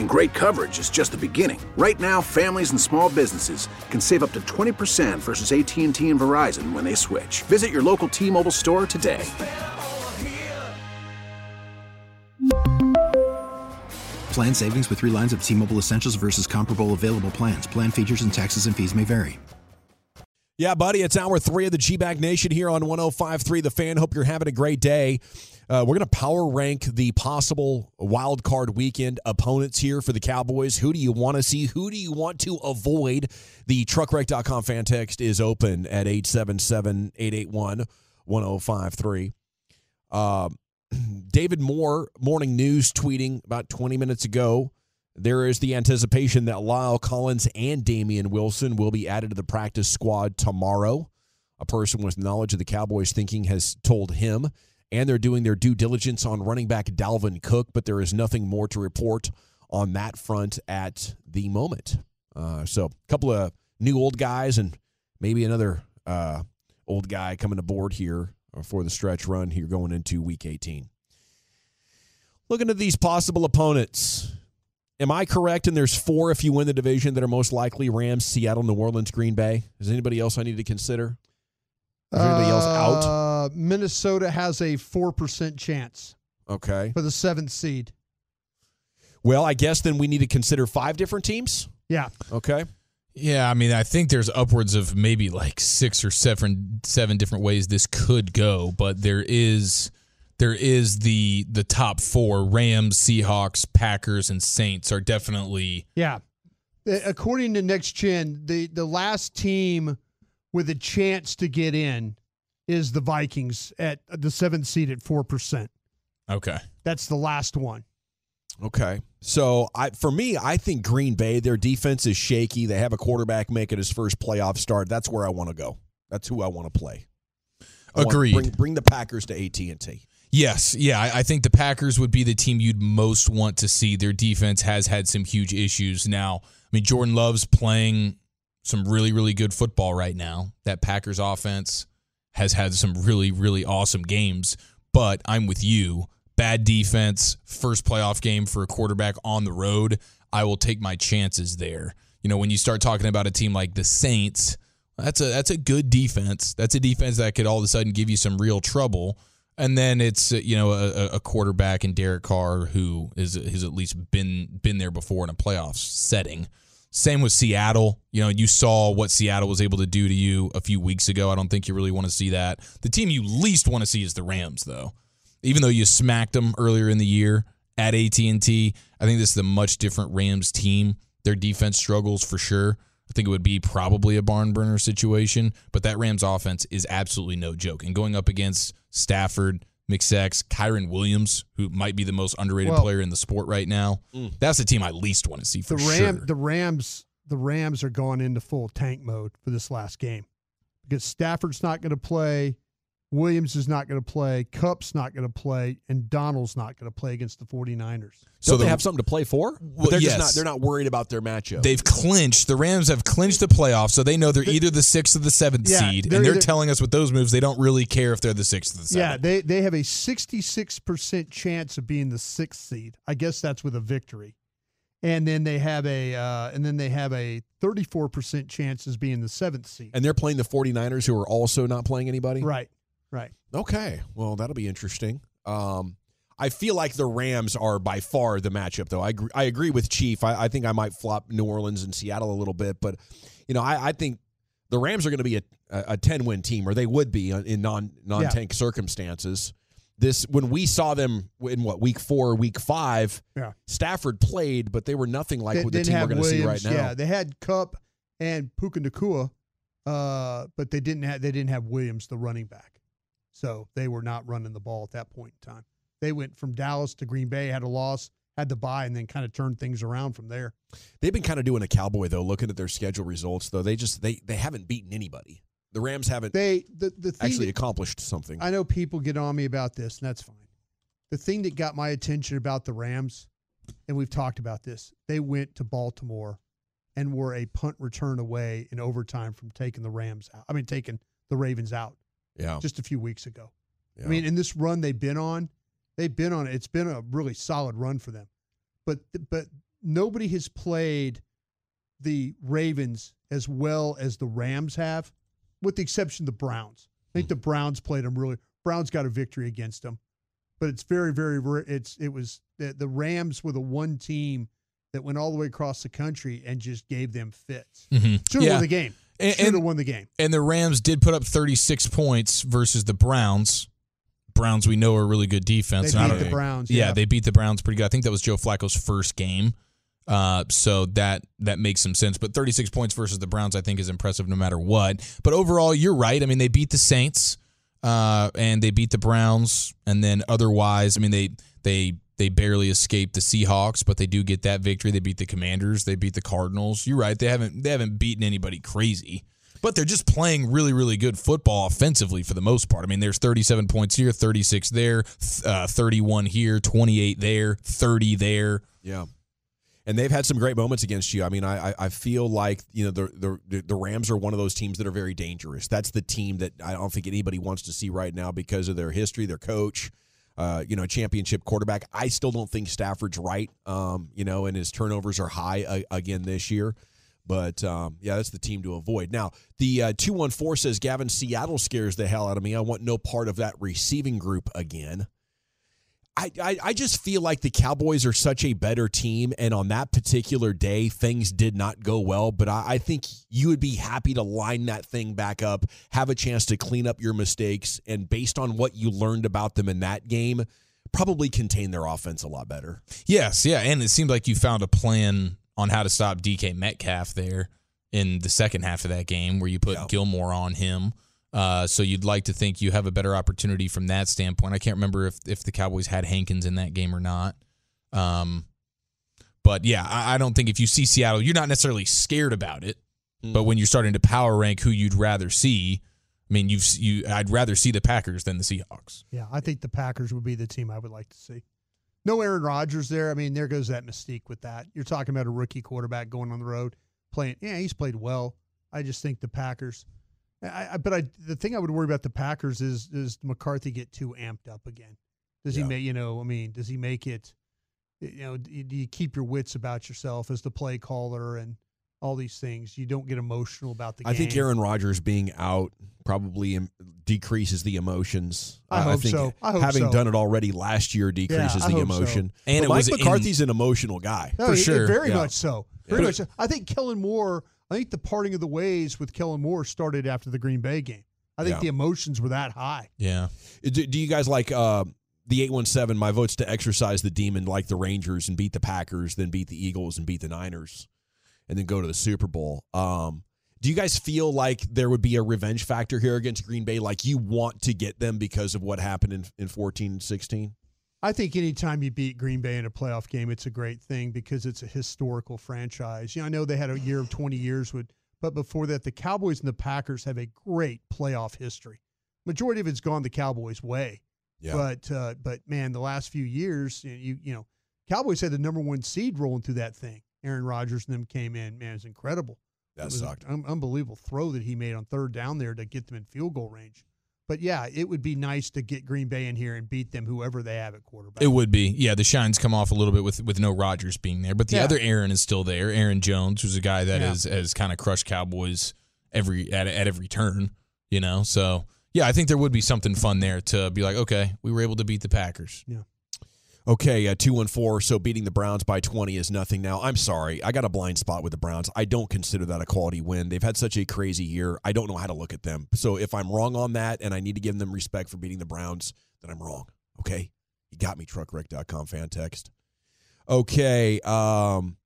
And great coverage is just the beginning. Right now, families and small businesses can save up to 20% versus AT&T and Verizon when they switch. Visit your local T-Mobile store today. Plan savings with 3 lines of T-Mobile Essentials versus comparable available plans. Plan features and taxes and fees may vary. Yeah, buddy, it's hour three of the G Bag Nation here on 105.3 The Fan. Hope you're having a great day. Uh, we're going to power rank the possible wild card weekend opponents here for the Cowboys. Who do you want to see? Who do you want to avoid? The truckwreck.com fan text is open at 877 881 1053. Uh, David Moore, Morning News, tweeting about 20 minutes ago there is the anticipation that Lyle Collins and Damien Wilson will be added to the practice squad tomorrow. A person with knowledge of the Cowboys thinking has told him, and they're doing their due diligence on running back Dalvin Cook, but there is nothing more to report on that front at the moment. Uh, so, a couple of new old guys and maybe another uh, old guy coming aboard here for the stretch run here going into week 18. Looking at these possible opponents. Am I correct? And there's four if you win the division that are most likely Rams, Seattle, New Orleans, Green Bay. Is anybody else I need to consider? Is anybody else out? Minnesota has a 4% chance Okay. for the seventh seed. Well, I guess then we need to consider five different teams. Yeah. Okay. Yeah, I mean, I think there's upwards of maybe like six or seven seven different ways this could go, but there is there is the the top four Rams, Seahawks, Packers, and Saints are definitely Yeah. According to Next Gen, the, the last team with a chance to get in is the Vikings at the seventh seed at 4%. okay. That's the last one. Okay. So I for me, I think Green Bay, their defense is shaky. They have a quarterback making his first playoff start. That's where I want to go. That's who I want to play. I Agreed. Bring, bring the Packers to AT and T. Yes, yeah, I, I think the Packers would be the team you'd most want to see. Their defense has had some huge issues. Now, I mean, Jordan Love's playing some really, really good football right now. That Packers offense has had some really, really awesome games. But I'm with you. Bad defense, first playoff game for a quarterback on the road. I will take my chances there. You know, when you start talking about a team like the Saints, that's a that's a good defense. That's a defense that could all of a sudden give you some real trouble. And then it's you know a, a quarterback in Derek Carr who is has at least been been there before in a playoff setting. Same with Seattle. You know, you saw what Seattle was able to do to you a few weeks ago. I don't think you really want to see that. The team you least want to see is the Rams, though. Even though you smacked them earlier in the year at AT&T, I think this is a much different Rams team. Their defense struggles for sure. I think it would be probably a barn burner situation, but that Rams offense is absolutely no joke. And going up against Stafford, McSex, Kyren Williams, who might be the most underrated Well- player in the sport right now, mm. that's the team I least want to see for The Ram sure. the Rams the Rams are going into full tank mode for this last game. Because Stafford's not going to play, Williams is not going to play, Kupp's not going to play, and Donald's not going to play against the 49ers. So they have something to play for? Well, they're yes. just not. They're not worried about their matchup. They've clinched. The Rams have clinched the playoffs, so they know they're either the sixth or the seventh Yeah, seed, they're and they're either- telling us with those moves they don't really care if they're the sixth or the Yeah, seventh. they they have a 66% chance of being the 6th seed. I guess that's with a victory. And then they have a uh, and then they have a 34% chance as being the 7th seed. and they're playing the 49ers, who are also not playing anybody. Right. Right. Okay. Well, that'll be interesting. Um, I feel like the Rams are by far the matchup, though. I agree, I agree with Chief. I, I think I might flop New Orleans and Seattle a little bit, but you know, I, I think the Rams are going to be a, a ten win team, or they would be in non non tank circumstances. This when we saw them in what week four, week five. Yeah. Stafford played, but they were nothing like They what the team we're going to see right now. Yeah, they had Kupp and Puka Nacua, uh, but they didn't have they didn't have Williams, the running back. So they were not running the ball at that point in time. They went from Dallas to Green Bay, had a loss, had to buy and then kind of turned things around from there. They've been kind of doing a cowboy though, looking at their schedule results though. They just they they haven't beaten anybody. The Rams haven't They the the actually that- accomplished something. I know people get on me about this, and that's fine. The thing that got my attention about the Rams, and we've talked about this, they went to Baltimore and were a punt return away in overtime from taking the Rams out. I mean, taking the Ravens out yeah. just a few weeks ago. yeah. I mean, in this run they've been on, they've been on. It's been a really solid run for them, but but nobody has played the Ravens as well as the Rams have, with the exception of the Browns. I think the Browns played them really. Browns got a victory against them, but it's very very rare. It's it was the, the Rams were the one team that went all the way across the country and just gave them fits. Mm-hmm. Yeah. the game. And- Should have won the game. And the Rams did put up 36 points versus the Browns. Browns, we know, are a really good defense. They beat the Browns. yeah, Yeah, they beat the Browns pretty good. I think that was Joe Flacco's first game. Uh, so that that makes some sense. But 36 points versus the Browns, I think, is impressive no matter what. But overall, you're right. I mean, they beat the Saints, uh, and they beat the Browns, and then otherwise, I mean, they they they barely escaped the Seahawks, but they do get that victory. They beat the Commanders. They beat the Cardinals. You're right. They haven't they haven't beaten anybody crazy. But they're just playing really, really good football offensively for the most part. I mean, there's 37 points here, 36 there, uh, 31 here, 28 there, 30 there. Yeah. And they've had some great moments against you. I mean, I I- feel like you know the, the the Rams are one of those teams that are very dangerous. That's the team that I don't think anybody wants to see right now because of their history, their coach, uh, you know, championship quarterback. I still don't think Stafford's right. Um, you know, and his turnovers are high uh, again this year. But um, yeah, that's the team to avoid. Now, the uh, 214 says Gavin, Seattle scares the hell out of me. I want no part of that receiving group again. I, I, I just feel like the Cowboys are such a better team, and on that particular day, things did not go well. But I, I think you would be happy to line that thing back up, have a chance to clean up your mistakes, and based on what you learned about them in that game, probably contain their offense a lot better. Yes, yeah, and it seemed like you found a plan on how to stop DK Metcalf there in the second half of that game, where you put Yeah. Gilmore on him. Uh, so you'd like to think you have a better opportunity from that standpoint. I can't remember if if the Cowboys had Hankins in that game or not. Um, but yeah, I, I don't think if you see Seattle, you're not necessarily scared about it. But when you're starting to power rank who you'd rather see, I mean, you've you. I'd rather see the Packers than the Seahawks. Yeah, I think the Packers would be the team I would like to see. No Aaron Rodgers there. I mean, there goes that mystique with that. You're talking about a rookie quarterback going on the road playing. Yeah, he's played well. I just think the Packers. I, I, but I, the thing I would worry about the Packers is is McCarthy get too amped up again? Does Yeah. he make you know? I mean, does he make it? You know, do do you keep your wits about yourself as the play caller and all these things? You don't get emotional about the game. I think Aaron Rodgers being out probably im- decreases the emotions. I Uh, hope think so. I hope having so. done it already last year decreases I the hope so. emotion. And But it Mike was in- McCarthy's an emotional guy. No, For it- it sure. very Yeah. much so. Very Yeah. much. So. I think Kellen Moore. I think the parting of the ways with Kellen Moore started after the Green Bay game. I think Yeah. the emotions were that high. Yeah. Do, do you guys like uh, the 817? My vote's to exercise the demon like the Rangers and beat the Packers, then beat the Eagles and beat the Niners, and then go to the Super Bowl. Um, do you guys feel like there would be a revenge factor here against Green Bay? Like you want to get them because of what happened in, in 14 and 16? I think anytime you beat Green Bay in a playoff game, it's a great thing because it's a historical franchise. You know, I know they had a year of 20 years with, but before that, the Cowboys and the Packers have a great playoff history. Majority of it's gone the Cowboys' way. Yeah. But uh, but man, the last few years, you you, know, Cowboys had the number one seed rolling through that thing. Aaron Rodgers and them came in. Man, it's incredible. that it was sucked. an un- unbelievable throw that he made on third down there to get them in field goal range. But yeah, it would be nice to get Green Bay in here and beat them, whoever they have at quarterback. It would be. Yeah, the shines come off a little bit with with no Rodgers being there, but the Yeah. other Aaron is still there. Aaron Jones, who's a guy that Yeah. has has kind of crushed Cowboys every at at every turn, you know. So, yeah, I think there would be something fun there to be like, okay, we were able to beat the Packers. Okay, uh, 214. So beating the Browns by 20 is nothing now. I'm sorry. I got a blind spot with the Browns. I don't consider that a quality win. They've had such a crazy year. I don't know how to look at them. So if I'm wrong on that and I need to give them respect for beating the Browns, then I'm wrong. Okay? You got me, truckwreck.com fan text. Okay. Um,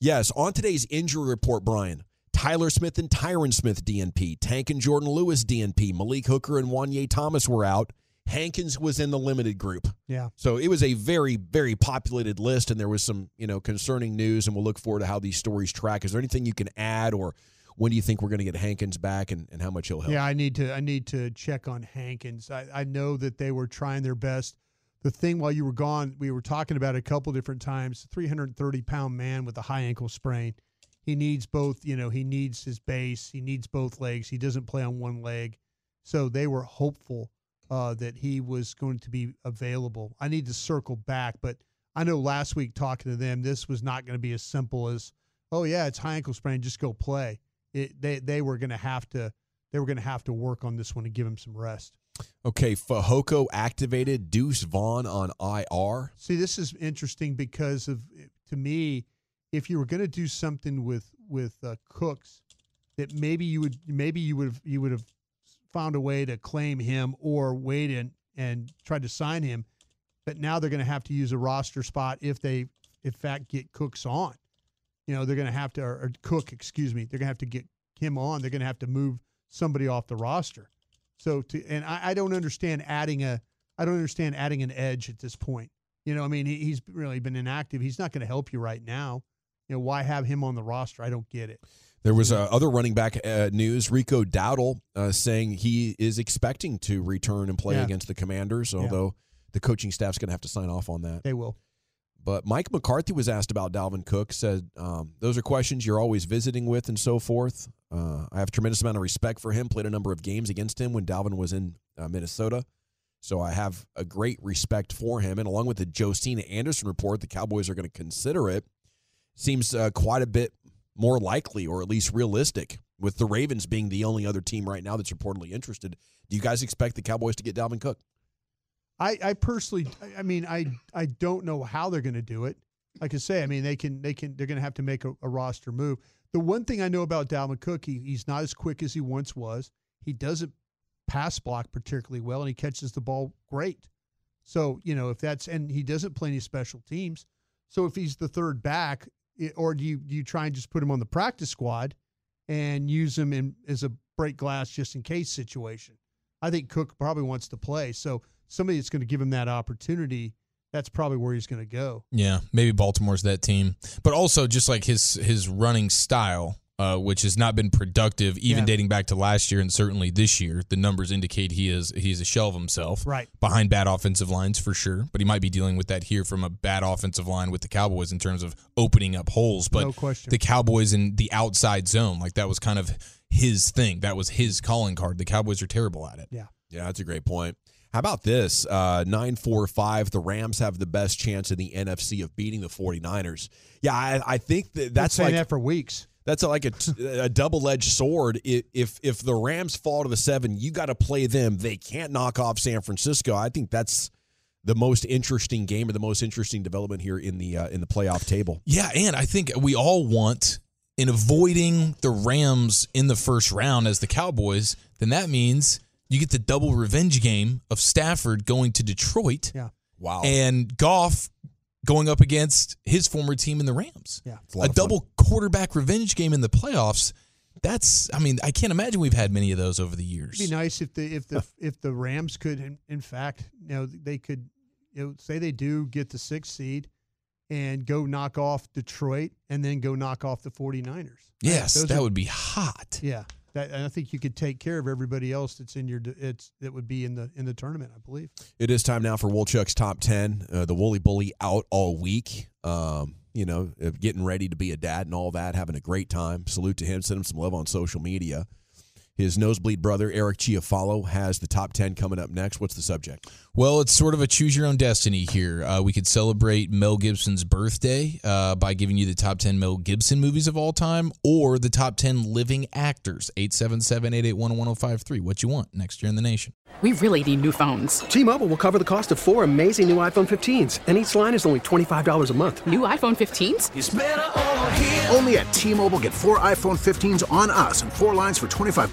yes, on today's injury report, Brian, Tyler Smith and Tyron Smith DNP, Tank and Jourdan Lewis DNP, Malik Hooker and Juanyeh Thomas were out. Hankins was in the limited group. Yeah. So it was a very, very populated list, and there was some, you know, concerning news, and we'll look forward to how these stories track. Is there anything you can add, or when do you think we're going to get Hankins back, and, and how much he'll help? Yeah, I need to I need to check on Hankins. I, I know that they were trying their best. The thing while you were gone, we were talking about it a couple different times. 330 pound man with a high ankle sprain. He needs both. You know, he needs his base. He needs both legs. He doesn't play on one leg, so they were hopeful uh, that he was going to be available. I need to circle back, but I know last week talking to them, this was not going to be as simple as, oh yeah, it's high ankle sprain, just go play. It, they they were going to have to they were going to have to work on this one and give him some rest. Okay, Fehoko activated, Deuce Vaughn on IR. See, this is interesting because of to me, if you were going to do something with with uh, Cooks, that maybe you would maybe you would have you would have found a way to claim him or wait and and try to sign him, but now they're going to have to use a roster spot if they in fact get Cooks on. You know, they're going to have to or, or Cook, excuse me, they're going to have to get him on. They're going to have to move somebody off the roster. So to and I, I don't understand adding a I don't understand adding an edge at this point. You know, I mean, he, he's really been inactive. He's not going to help you right now. You know, why have him on the roster? I don't get it. There was uh, other running back uh, news. Rico Dowdle uh, saying he is expecting to return and play Yeah. against the Commanders, although the coaching staff's going to have to sign off on that. They will. But Mike McCarthy was asked about Dalvin Cook. Said um, those are questions you're always visiting with and so forth. Uh, I have a tremendous amount of respect for him. Played a number of games against him when Dalvin was in uh, Minnesota, so I have a great respect for him. And along with the Josina Anderson report, the Cowboys are going to consider it. Seems uh, quite a bit more likely, or at least realistic, with the Ravens being the only other team right now that's reportedly interested. Do you guys expect the Cowboys to get Dalvin Cook? I, I personally, I- mean, I I don't know how they're going to do it. Like I say, I mean, they can they can they're going to have to make a, a roster move. The one thing I know about Dalvin Cook, he, he's not as quick as he once was. He doesn't pass block particularly well, and he catches the ball great. So you know, if that's and he doesn't play any special teams. So if he's the third back, or do you do you try and just put him on the practice squad and use him in as a break glass just in case situation? I think Cook probably wants to play. So somebody that's going to give him that opportunity, that's probably where he's going to go. Yeah, maybe Baltimore's that team, but also just like his his running style, uh, which has not been productive, even Yeah. dating back to last year and certainly this year. The numbers indicate he is he's a shell of himself, Right. behind bad offensive lines for sure. But he might be dealing with that here from a bad offensive line with the Cowboys in terms of opening up holes. But No question. the Cowboys in the outside zone, like that was kind of his thing. That was his calling card. The Cowboys are terrible at it. Yeah. Yeah, that's a great point. How about this? Uh, 945, the Rams have the best chance in the NFC of beating the 49ers. Yeah, I, I think that that's Been saying like that for weeks. That's like a, t- a double-edged sword. If if the Rams fall to the 7, you got to play them. They can't knock off San Francisco. I think that's the most interesting game or the most interesting development here in the uh, in the playoff table. Yeah, and I think we all want in avoiding the Rams in the first round as the Cowboys, then that means you get the double revenge game of Stafford going to Detroit Yeah. Wow. and Goff going up against his former team in the Rams. Yeah. a A of fun. double quarterback revenge game in the playoffs. That's I mean, I can't imagine we've had many of those over the years. It'd be nice if the if the if the Rams could, in, in fact, you know, they could, you know, say they do get the sixth seed and go knock off Detroit and then go knock off the 49ers. Yes, Those that are- would be hot. Yeah. That, I think you could take care of everybody else that's in your it's that would be in the in the tournament. I believe. It is time now for Woolchuck's top 10. Uh, the Woolly Bully out all week. Um, you know, getting ready to be a dad and all that, having a great time. Salute to him. Send him some love on social media. His nosebleed brother, Eric Chiafalo, has the top 10 coming up next. What's the subject? Well, it's sort of a choose your own destiny here. Uh, we could celebrate Mel Gibson's birthday uh, by giving you the top 10 Mel Gibson movies of all time or the top 10 living actors. 877 881 1053. What you want next year in the nation. We really need new phones. T-Mobile will cover the cost of four amazing new iPhone 15s, and each line is only $25 a month. New iPhone 15s? Only at T-Mobile get four iPhone 15s on us and four lines for 25